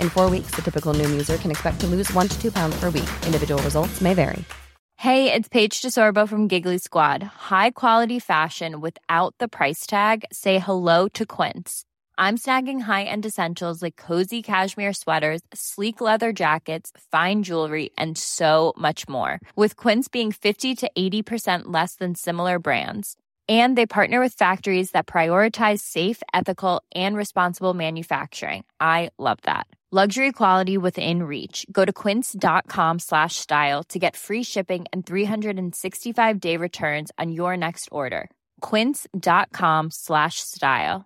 In four weeks, the typical new user can expect to lose one to two pounds per week. Individual results may vary. Hey, it's Paige DeSorbo from Giggly Squad. High quality fashion without the price tag. Say hello to Quince. I'm snagging high-end essentials like cozy cashmere sweaters, sleek leather jackets, fine jewelry, and so much more. With Quince being 50 to 80% less than similar brands. And they partner with factories that prioritize safe, ethical, and responsible manufacturing. I love that. Luxury quality within reach. Go to quince.com slash style to get free shipping and 365 day returns on your next order. Quince.com slash style.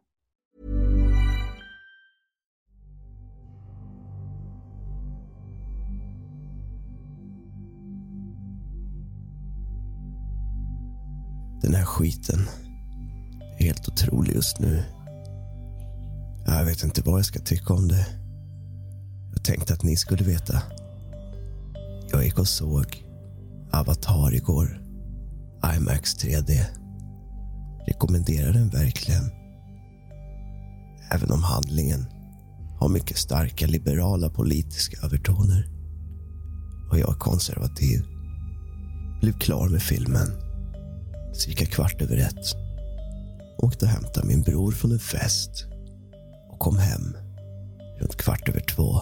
Den här skiten är helt otrolig just nu. Jag vet inte vad jag ska tycka om det. Jag tänkte att ni skulle veta. Jag gick och såg Avatar igår. IMAX 3D. Rekommenderar den verkligen. Även om handlingen har mycket starka liberala politiska övertoner. Och jag är konservativ. Blev klar med filmen cirka kvart över ett. Åkte och hämtade min bror från en fest och kom hem runt kvart över två.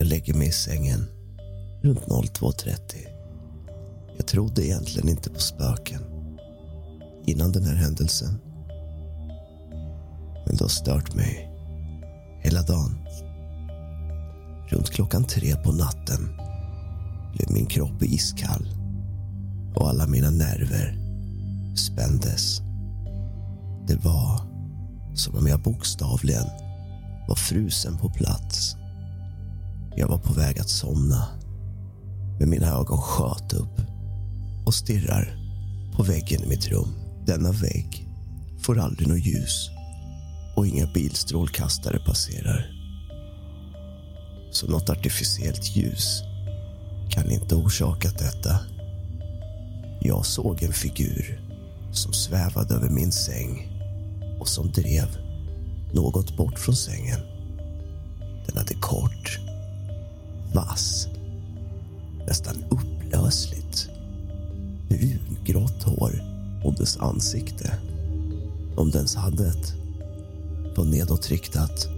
Jag lägger mig i sängen runt 02.30. Jag trodde egentligen inte på spöken innan den här händelsen. Men det har stört mig hela dagen. Runt klockan tre på natten blev min kropp iskall och alla mina nerver spändes. Det var som om jag bokstavligen var frusen på plats. Jag var på väg att somna, men mina ögon sköt upp och stirrar på väggen i mitt rum. Denna vägg får aldrig något ljus och inga bilstrålkastare passerar. Så något artificiellt ljus kan inte orsakat detta. Jag såg en figur som svävade över min säng och som drev något bort från sängen. Den hade kort, vass, nästan upplösligt brungrått hår och dess ansikte, om det ens hade ett, var nedåtriktat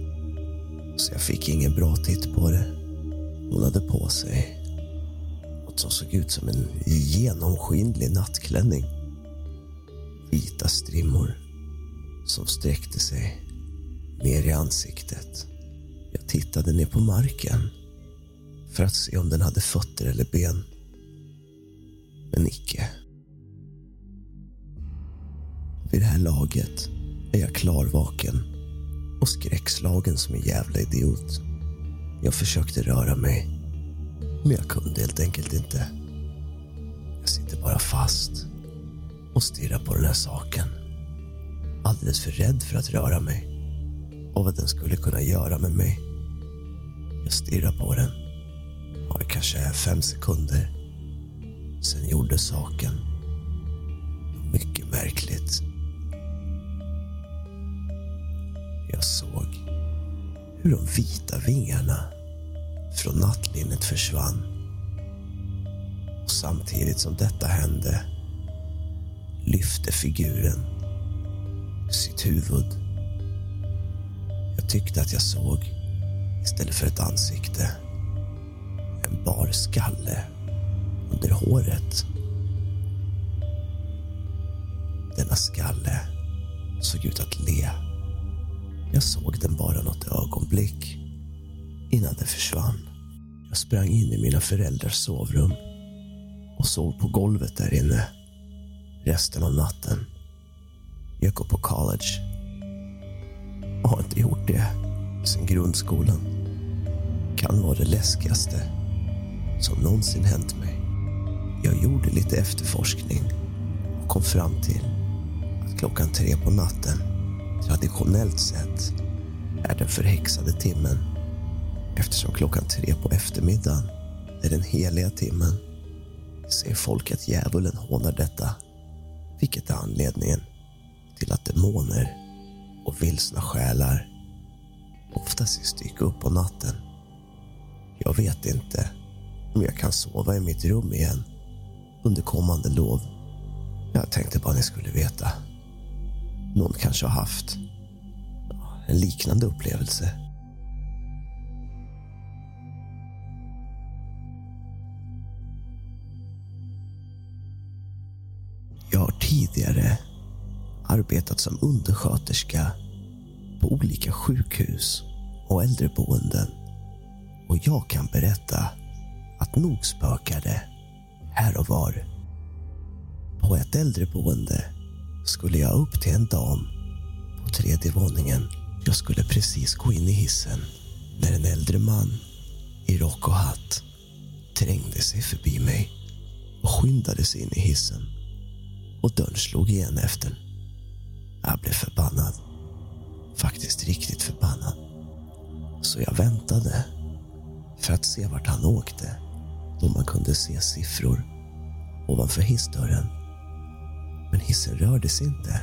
så jag fick ingen bra titt på det. Hon hade på sig något som såg ut som en genomskinlig nattklänning. Vita strimmor som sträckte sig ner i ansiktet. Jag tittade ner på marken för att se om den hade fötter eller ben. Men icke. Vid det här laget är jag klarvaken och skräckslagen som en jävla idiot. Jag försökte röra mig, men jag kunde helt enkelt inte. Jag sitter bara fast och stirrar på den här saken. Alldeles för rädd för att röra mig och vad den skulle kunna göra med mig. Jag stirrar på den. Kanske fem sekunder. Sen gjorde saken. Mycket märkligt. Jag såg hur de vita vingarna från nattlinnet försvann. Och samtidigt som detta hände lyfte figuren sitt huvud. Jag tyckte att jag såg, istället för ett ansikte, bar skalle under håret. Denna skalle såg ut att le. Jag såg den bara något ögonblick innan den försvann. Jag sprang in i mina föräldrars sovrum och sov på golvet där inne resten av natten. Jag går på college och har inte gjort det sen grundskolan. Kan vara det läskigaste som någonsin hänt mig. Jag gjorde lite efterforskning och kom fram till att klockan tre på natten traditionellt sett är den förhäxade timmen eftersom klockan tre på eftermiddagen är den heliga timmen ser folk att djävulen hånar detta vilket är anledningen till att demoner och vilsna själar oftast dyker dyka upp på natten. Jag vet inte om jag kan sova i mitt rum igen under kommande lov. Jag tänkte bara ni skulle veta. Någon kanske har haft en liknande upplevelse. Jag har tidigare arbetat som undersköterska på olika sjukhus och äldreboenden. Och jag kan berätta att nog spökade här och var. På ett äldreboende skulle jag upp till en dam på tredje våningen. Jag skulle precis gå in i hissen när en äldre man i rock och hatt trängde sig förbi mig och skyndade sig in i hissen och dörren slog igen efter. Jag blev förbannad. Faktiskt riktigt förbannad. Så jag väntade för att se vart han åkte då man kunde se siffror ovanför hissdörren. Men hissen rörde sig inte.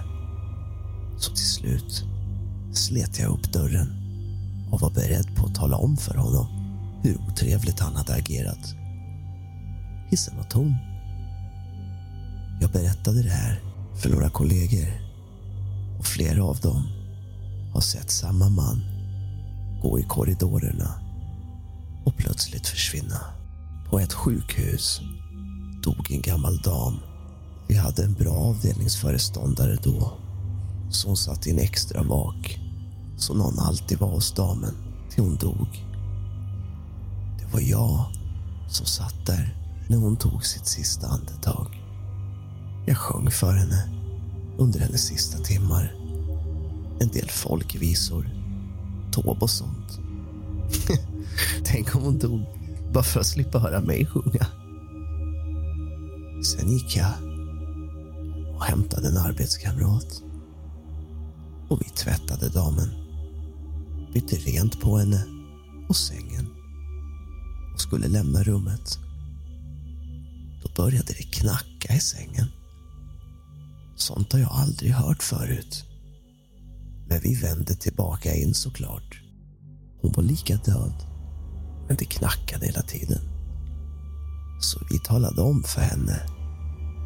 Så till slut slet jag upp dörren och var beredd på att tala om för honom hur otrevligt han hade agerat. Hissen var tom. Jag berättade det här för några kollegor och flera av dem har sett samma man gå i korridorerna och plötsligt försvinna. På ett sjukhus dog en gammal dam. Vi hade en bra avdelningsföreståndare då Så hon satt i en extra vak så någon alltid var hos damen till hon dog. Det var jag som satt där när hon tog sitt sista andetag. Jag sjöng för henne under hennes sista timmar. En del folkvisor, tåb och sånt. Tänk om hon dog bara för att slippa höra mig sjunga. Sen gick jag och hämtade en arbetskamrat. Och vi tvättade damen. Bytte rent på henne och sängen och skulle lämna rummet. Då började det knacka i sängen. Sånt har jag aldrig hört förut. Men vi vände tillbaka in såklart. Hon var lika död, men det knackade hela tiden. Så vi talade om för henne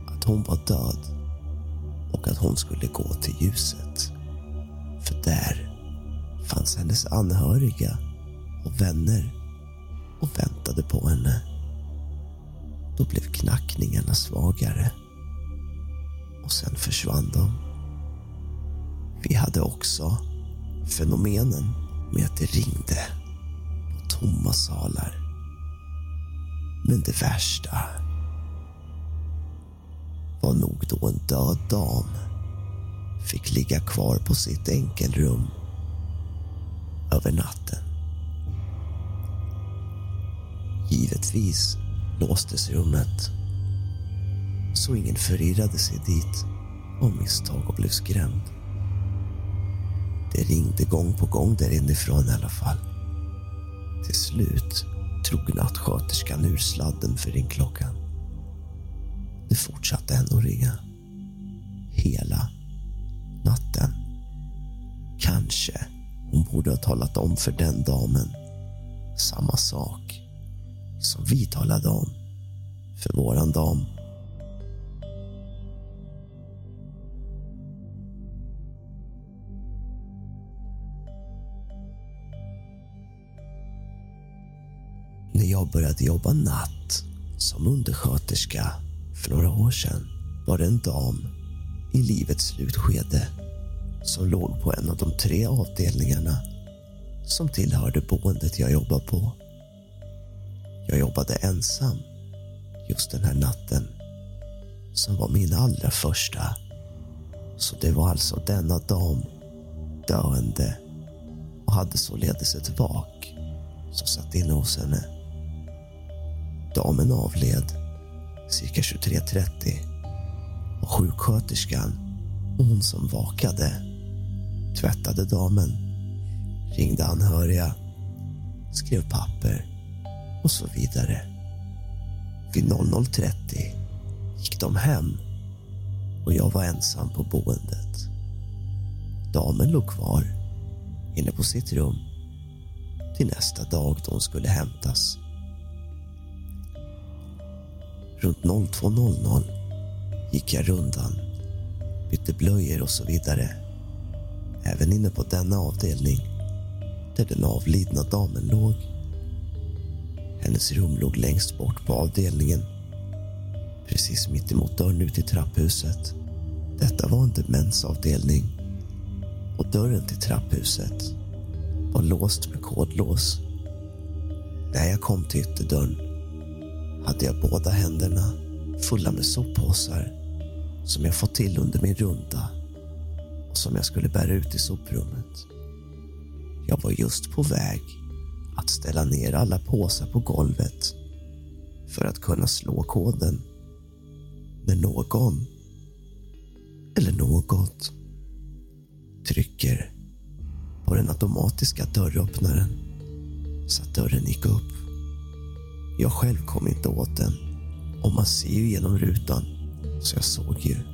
att hon var död och att hon skulle gå till ljuset. För där fanns hennes anhöriga och vänner och väntade på henne. Då blev knackningarna svagare och sen försvann de. Vi hade också fenomenen med att det ringde tomma salar. Men det värsta var nog då en död dam fick ligga kvar på sitt enkelrum över natten. Givetvis låstes rummet så ingen förirrade sig dit av misstag och blev skrämd. Det ringde gång på gång där inifrån i alla fall. Till slut drog nattsköterskan ur sladden för ringklockan. Det fortsatte ändå ringa. Hela natten. Kanske hon borde ha talat om för den damen samma sak som vi talade om för våran dam. Började jobba natt som undersköterska för några år sedan var det en dam i livets slutskede som låg på en av de tre avdelningarna som tillhörde boendet jag jobbar på. Jag jobbade ensam just den här natten som var min allra första. Så det var alltså denna dam, döende och hade således ett vak som satt inne hos henne. Damen avled cirka 23.30 och sjuksköterskan och hon som vakade tvättade damen, ringde anhöriga, skrev papper och så vidare. Vid 00.30 gick de hem och jag var ensam på boendet. Damen låg kvar inne på sitt rum till nästa dag då hon skulle hämtas. Runt 02.00 gick jag rundan, bytte blöjor och så vidare. Även inne på denna avdelning där den avlidna damen låg. Hennes rum låg längst bort på avdelningen. Precis mitt emot dörren ut till trapphuset. Detta var en demensavdelning och dörren till trapphuset var låst med kodlås. När jag kom till ytterdörren hade jag båda händerna fulla med soppåsar som jag fått till under min runda och som jag skulle bära ut i soprummet. Jag var just på väg att ställa ner alla påsar på golvet för att kunna slå koden när någon, eller något, trycker på den automatiska dörröppnaren så att dörren gick upp. Jag själv kom inte åt den. Och man ser ju genom rutan. Så jag såg ju.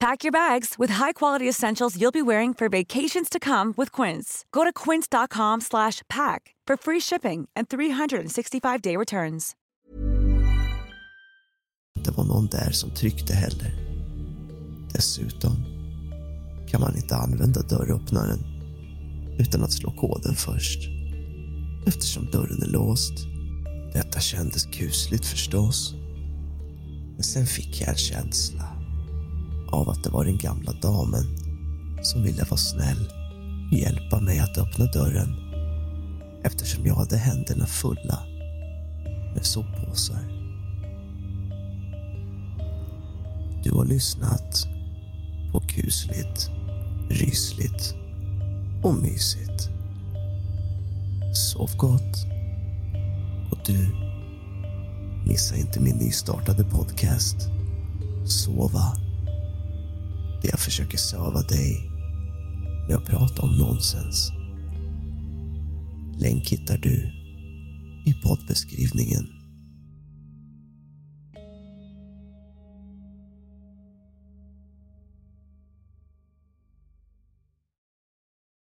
Pack your bags with high-quality essentials you'll be wearing for vacations to come with Quince. Go to quince.com slash pack for free shipping and 365-day returns. det var någon där som tryckte heller. Dessutom kan man inte använda dörröppnaren utan att slå koden först eftersom dörren är låst. Detta kändes kusligt förstås. Men sen fick jag en känsla av att det var den gamla damen som ville vara snäll och hjälpa mig att öppna dörren eftersom jag hade händerna fulla med soppåsar. Du har lyssnat på kusligt, rysligt och mysigt. Sov gott. Och du, missa inte min nystartade podcast Sova. Där jag försöker söva dig med att prata om nonsens. Länk hittar du i poddbeskrivningen.